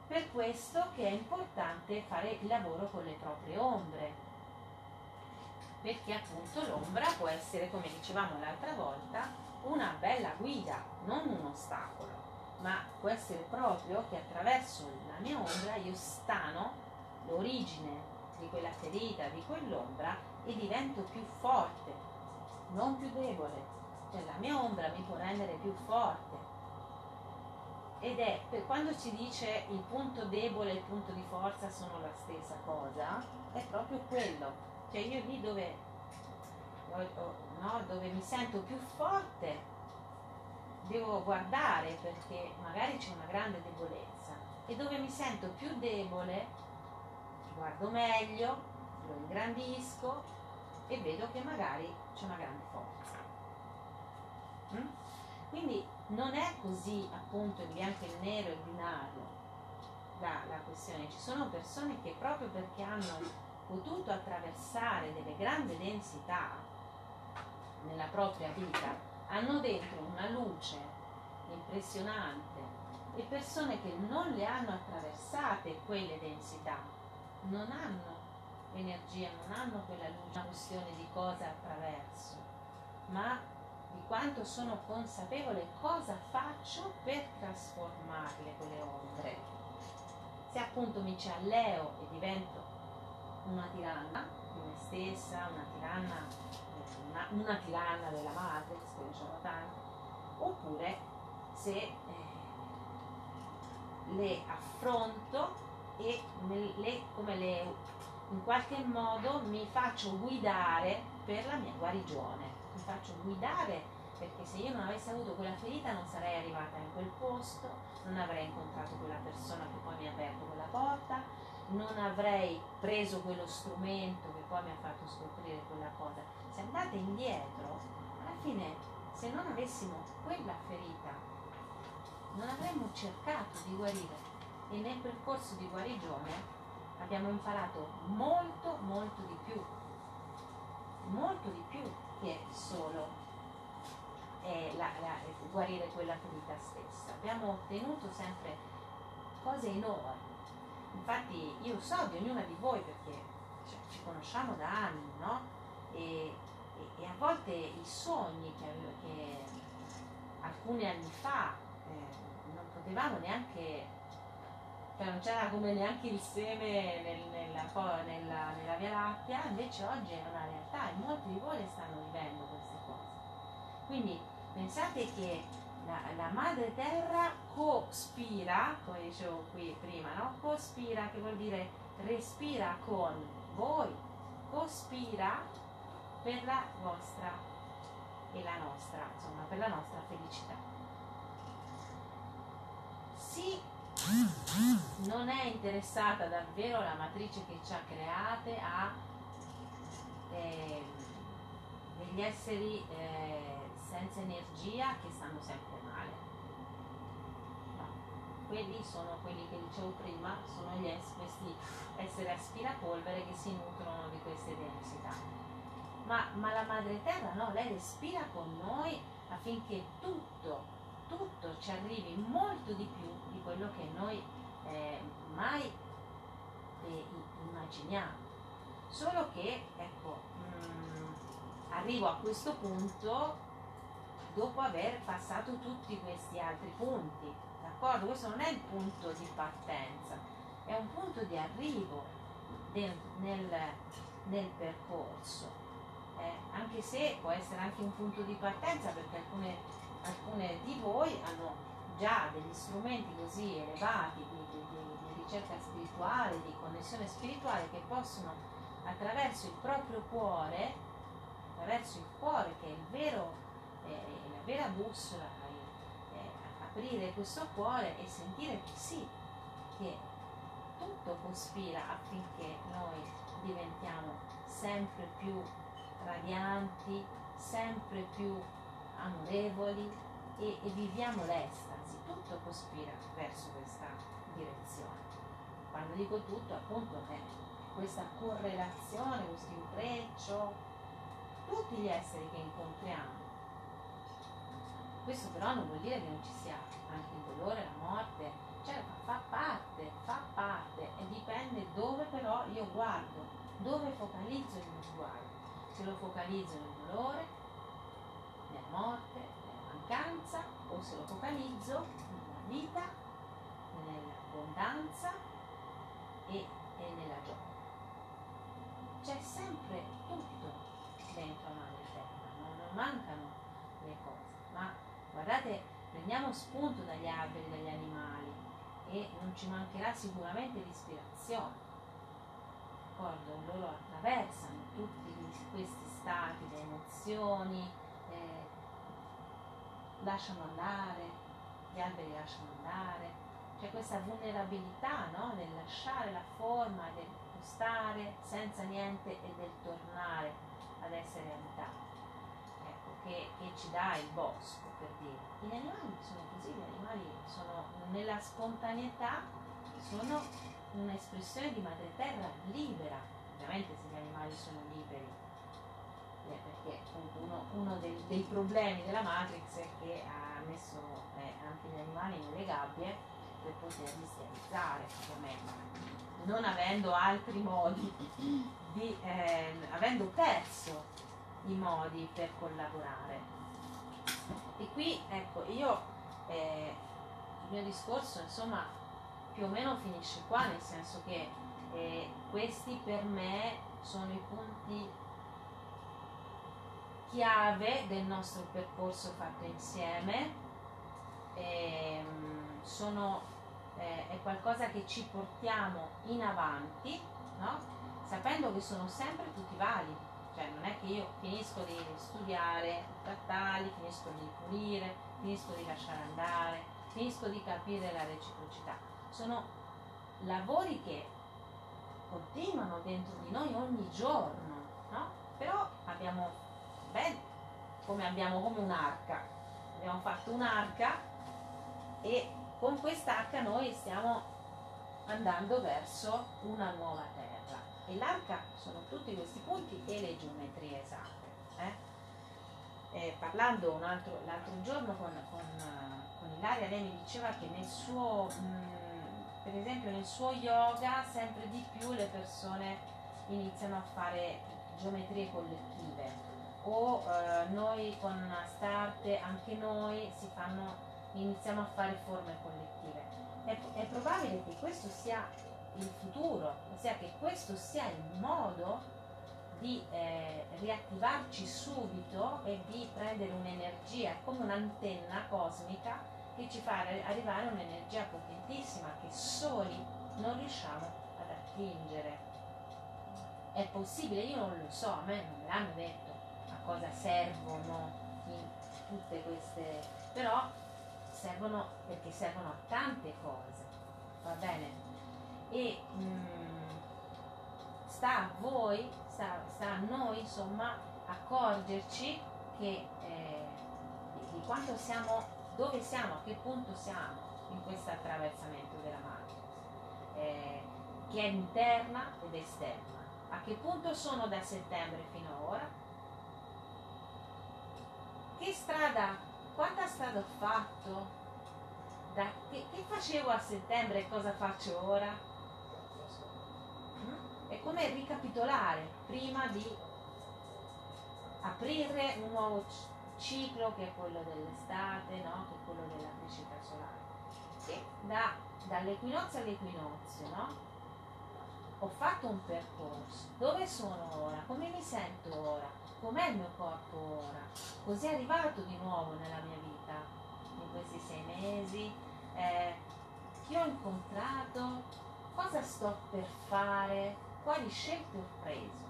Per questo che è importante fare il lavoro con le proprie ombre, perché appunto l'ombra può essere, come dicevamo l'altra volta, una bella guida, non un ostacolo, ma può essere proprio che attraverso la mia ombra io stano l'origine di quella ferita, di quell'ombra e divento più forte, non più debole. Cioè la mia ombra mi può rendere più forte. Ed è quando ci dice il punto debole e il punto di forza sono la stessa cosa, è proprio quello. Cioè io lì dove, no, dove mi sento più forte devo guardare perché magari c'è una grande debolezza e dove mi sento più debole guardo meglio, lo ingrandisco e vedo che magari c'è una grande forza. Mm? Quindi non è così appunto in bianco e nero e binario la, la questione, ci sono persone che proprio perché hanno potuto attraversare delle grandi densità nella propria vita hanno dentro una luce impressionante e persone che non le hanno attraversate quelle densità non hanno energia, non hanno quella luce, una questione di cosa attraverso, ma di quanto sono consapevole cosa faccio per trasformarle quelle ombre. Se appunto mi ci alleo e divento una tiranna di me stessa, una tiranna, una, una tiranna della madre, sono tante, oppure se eh, le affronto e le, come le, in qualche modo mi faccio guidare per la mia guarigione, mi faccio guidare perché se io non avessi avuto quella ferita non sarei arrivata in quel posto, non avrei incontrato quella persona che poi mi ha aperto quella porta, non avrei preso quello strumento che poi mi ha fatto scoprire quella cosa. Se andate indietro, alla fine se non avessimo quella ferita, non avremmo cercato di guarire. E nel percorso di guarigione abbiamo imparato molto molto di più. Molto di più che solo eh, la, la, guarire quella ferita stessa. Abbiamo ottenuto sempre cose enormi infatti io so di ognuna di voi perché ci conosciamo da anni no? e, e, e, a volte i sogni che, che alcuni anni fa eh, non potevamo neanche cioè non c'era come neanche il seme nel, nella, nella, nella, Via Lattea, invece oggi è una realtà e molti di voi le stanno vivendo queste cose. Quindi pensate che la, la madre terra cospira, come dicevo qui prima, no? cospira che vuol dire respira con voi, cospira per la vostra e la nostra, insomma, per la nostra felicità. Si non è interessata davvero la matrice che ci ha create a eh, degli esseri eh, senza energia che stanno sempre male. No. Quelli sono quelli che dicevo prima, sono gli es- questi esseri aspirapolvere che si nutrono di queste densità. Ma, ma la madre terra no, lei respira con noi affinché tutto tutto ci arrivi molto di più di quello che noi eh, mai eh, immaginiamo. Solo che, ecco, mh, mm, arrivo a questo punto dopo aver passato tutti questi altri punti, d'accordo? Questo non è il punto di partenza, è un punto di arrivo del, nel, nel, percorso. Eh, anche se può essere anche un punto di partenza perché alcune alcune di voi hanno già degli strumenti così elevati di, di, di, di ricerca spirituale, di connessione spirituale che possono attraverso il proprio cuore, attraverso il cuore che è il vero, la vera bussola, eh, aprire questo cuore e sentire che sì, che tutto cospira affinché noi diventiamo sempre più radianti, sempre più amorevoli e, e viviamo l'estasi, tutto cospira verso questa direzione. Quando dico tutto, appunto, è questa correlazione, questo intreccio, tutti gli esseri che incontriamo Questo però non vuol dire che non ci sia anche il dolore, la morte, cioè fa parte, fa parte e dipende dove però io guardo, dove focalizzo il mio sguardo. Se lo focalizzo nel dolore, nella morte, nella mancanza o se lo focalizzo nella vita, nell'abbondanza e, e nella gioia. C'è sempre tutto dentro Madre Terra, non, non mancano guardate, prendiamo spunto dagli alberi, dagli animali e non ci mancherà sicuramente l'ispirazione. D'accordo? Loro attraversano tutti questi stati le emozioni, eh, lasciano andare, gli alberi lasciano andare, c'è questa vulnerabilità no? nel lasciare la forma, del stare senza niente e del tornare ad essere abitati. Che, che ci dà il bosco, per dire. Gli animali sono così, gli animali sono nella spontaneità, sono un'espressione di madre terra libera. Ovviamente se gli animali sono liberi, eh, perché appunto uno, uno dei, dei, problemi della Matrix è che ha messo eh, anche gli animali nelle gabbie per poterli sterilizzare, ovviamente non avendo altri modi, di, eh, avendo perso i modi per collaborare. E qui, ecco, io, eh, il mio discorso, insomma, più o meno finisce qua, nel senso che eh, questi per me sono i punti chiave del nostro percorso fatto insieme. Ehm, sono eh, è qualcosa che ci portiamo in avanti, no? sapendo che sono sempre tutti validi, cioè non è che io finisco di studiare trattali, finisco di pulire, finisco di lasciare andare, finisco di capire la reciprocità, sono lavori che continuano dentro di noi ogni giorno, no? però abbiamo, beh, come abbiamo come un'arca, abbiamo fatto un'arca e con quest'arca noi stiamo andando verso una nuova e l'arca sono tutti questi punti e le geometrie esatte. Eh? Eh, parlando l'altro giorno con, con, con, Ilaria, lei mi diceva che nel suo, mh, mm, per esempio nel suo yoga sempre di più le persone iniziano a fare geometrie collettive o eh, noi con Astarte, anche noi fanno iniziamo a fare forme collettive. È, è probabile che questo sia il futuro, ossia che questo sia il modo di eh, riattivarci subito e di prendere un'energia come un'antenna cosmica che ci fa arrivare un'energia potentissima che soli non riusciamo ad attingere. È possibile, io non lo so, a me non me l'hanno detto a cosa servono tutte queste, però servono perché servono a tante cose, va bene? E mh, mm, sta a voi, sta, sta, a noi insomma accorgerci che eh, di, quanto siamo, dove siamo, a che punto siamo in questo attraversamento della madre, eh, che è interna ed esterna. A che punto sono da settembre fino ad ora? Che strada quanta strada ho fatto? Da, che, che, facevo a settembre e cosa faccio ora? È come ricapitolare prima di aprire un nuovo ciclo che è quello dell'estate, no? che è quello della crescita solare. E da, dall'equinozio all'equinozio, no? Ho fatto un percorso. Dove sono ora? Come mi sento ora? com'è il mio corpo ora, cos'è arrivato di nuovo nella mia vita in questi sei mesi, eh, chi ho incontrato, cosa sto per fare, quali scelte ho preso.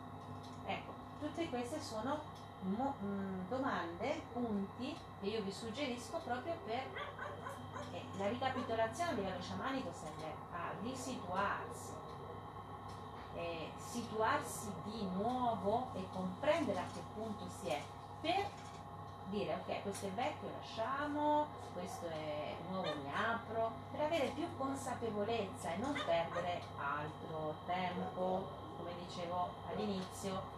Ecco, tutte queste sono mo- mm, domande, punti che io vi suggerisco proprio per eh, la ricapitolazione a livello sciamanico serve a risituarsi eh, situarsi di nuovo e comprendere a che punto si è per dire ok questo è vecchio lasciamo questo è nuovo mi apro per avere più consapevolezza e non perdere altro tempo come dicevo all'inizio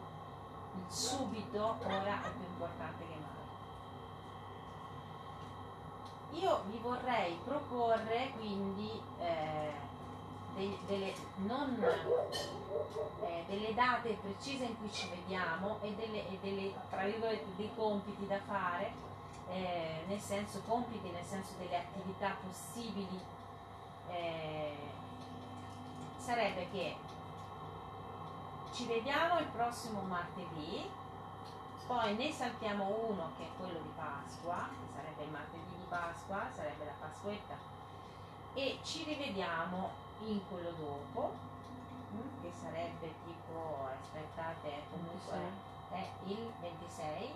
il subito ora è più importante che mai. Io vi vorrei proporre quindi eh, dei, delle, non, eh, delle date precise in cui ci vediamo e delle, e delle dei compiti da fare, eh, nel senso compiti, nel senso delle attività possibili. Eh, sarebbe che ci vediamo il prossimo martedì, poi ne saltiamo uno che è quello di Pasqua, che sarebbe il martedì di Pasqua, sarebbe la Pasquetta, e ci rivediamo in quello dopo, mm, che sarebbe tipo, aspettate, comunque è il 26,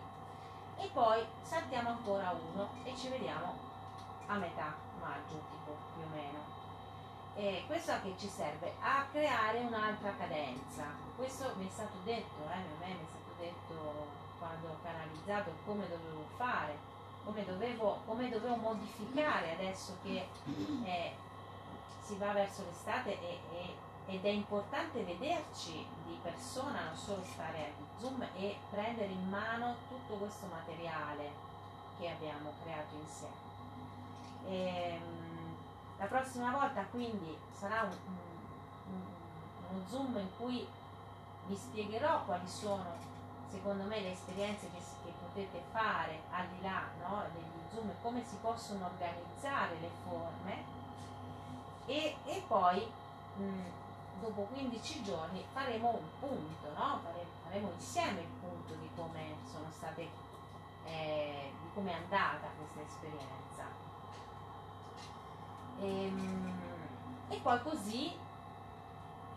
e poi saltiamo ancora uno e ci vediamo a metà maggio, tipo più o meno. E questo a che ci serve? A creare un'altra cadenza. Questo mi è stato detto, eh, a me mi è stato detto quando ho canalizzato come dovevo fare, come dovevo, come dovevo modificare adesso che eh, si va verso l'estate e, e, ed è importante vederci di persona, non solo stare a Zoom e prendere in mano tutto questo materiale che abbiamo creato insieme. E, ehm, la prossima volta quindi sarà un, un, uno zoom in cui vi spiegherò quali sono secondo me le esperienze che, che potete fare al di là no, degli zoom e come si possono organizzare le forme e, e poi mh, dopo 15 giorni faremo un punto, no? faremo, faremo, insieme il punto di come sono state eh, di come è andata questa esperienza. E, ehm, e poi così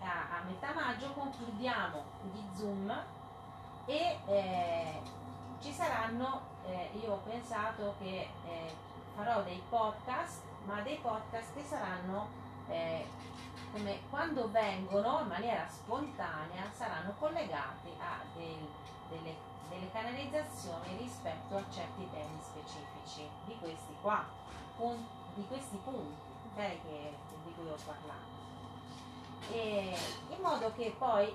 a, a, metà maggio concludiamo gli Zoom e eh, ci saranno, eh, io ho pensato che eh, farò dei podcast, ma dei podcast che saranno eh, come quando vengono in maniera spontanea saranno collegati a del, delle, delle canalizzazioni rispetto a certi temi specifici di questi qua, di questi punti okay, che, di cui ho parlato. E in modo che poi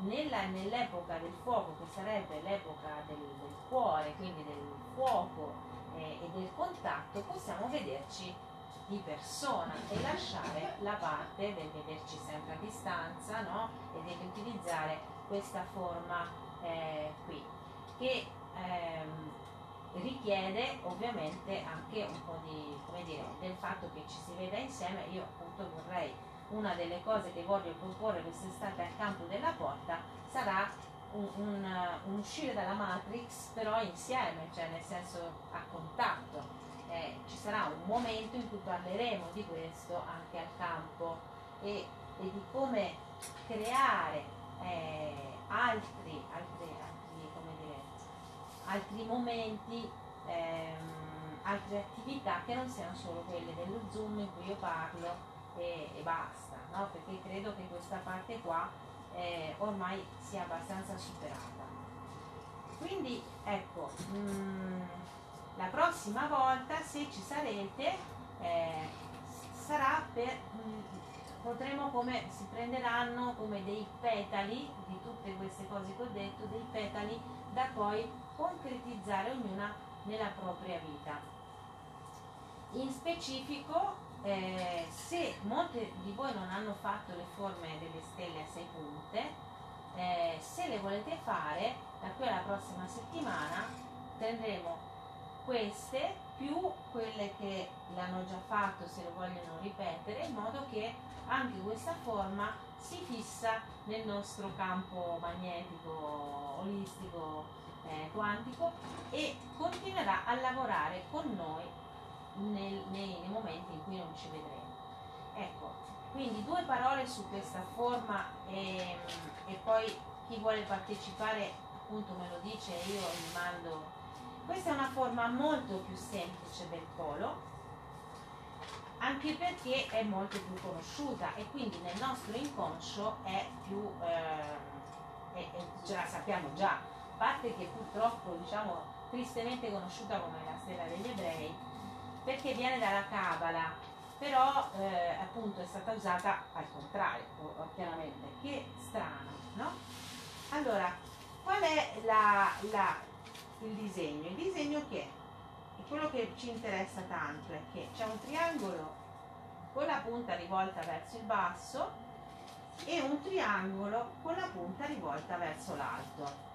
nella, nell'epoca del fuoco, che sarebbe l'epoca del, del cuore, quindi del fuoco eh, e del contatto, possiamo vederci di persona e lasciare la parte del vederci sempre a distanza no? e dell'utilizzare questa forma eh, qui che ehm, richiede ovviamente anche un po' di, come dire, del fatto che ci si veda insieme. Io appunto vorrei, una delle cose che voglio proporre quest'estate al campo della porta sarà un, un, un uscire dalla Matrix però insieme, cioè nel senso a contatto. Eh, ci sarà un momento in cui parleremo di questo anche al campo e, e di come creare eh, altri, altri altri momenti, ehm, altre attività che non siano solo quelle dello Zoom in cui io parlo e, e basta, no? perché credo che questa parte qua eh, ormai sia abbastanza superata. Quindi ecco, mh, mm, la prossima volta se ci sarete eh, sarà per mm, potremo come si prenderanno come dei petali di tutte queste cose che ho detto, dei petali da poi concretizzare ognuna nella propria vita. In specifico, eh, se molte di voi non hanno fatto le forme delle stelle a sei punte, eh, se le volete fare, da qui alla prossima settimana prenderemo queste più quelle che l'hanno già fatto se lo vogliono ripetere, in modo che anche questa forma si fissa nel nostro campo magnetico olistico eh, quantico e continuerà a lavorare con noi nel, nei, nei momenti in cui non ci vedremo. Ecco, quindi due parole su questa forma e, e poi chi vuole partecipare appunto me lo dice io gli mando. Questa è una forma molto più semplice del polo, anche perché è molto più conosciuta e quindi nel nostro inconscio è più, eh, è, è, ce la sappiamo già, parte che purtroppo diciamo tristemente conosciuta come la stella degli ebrei, perché viene dalla Cabala, però eh, appunto è stata usata al contrario, chiaramente, che strano, no? Allora, qual è la, la, il disegno? Il disegno che quello che ci interessa tanto è che c'è un triangolo con la punta rivolta verso il basso e un triangolo con la punta rivolta verso l'alto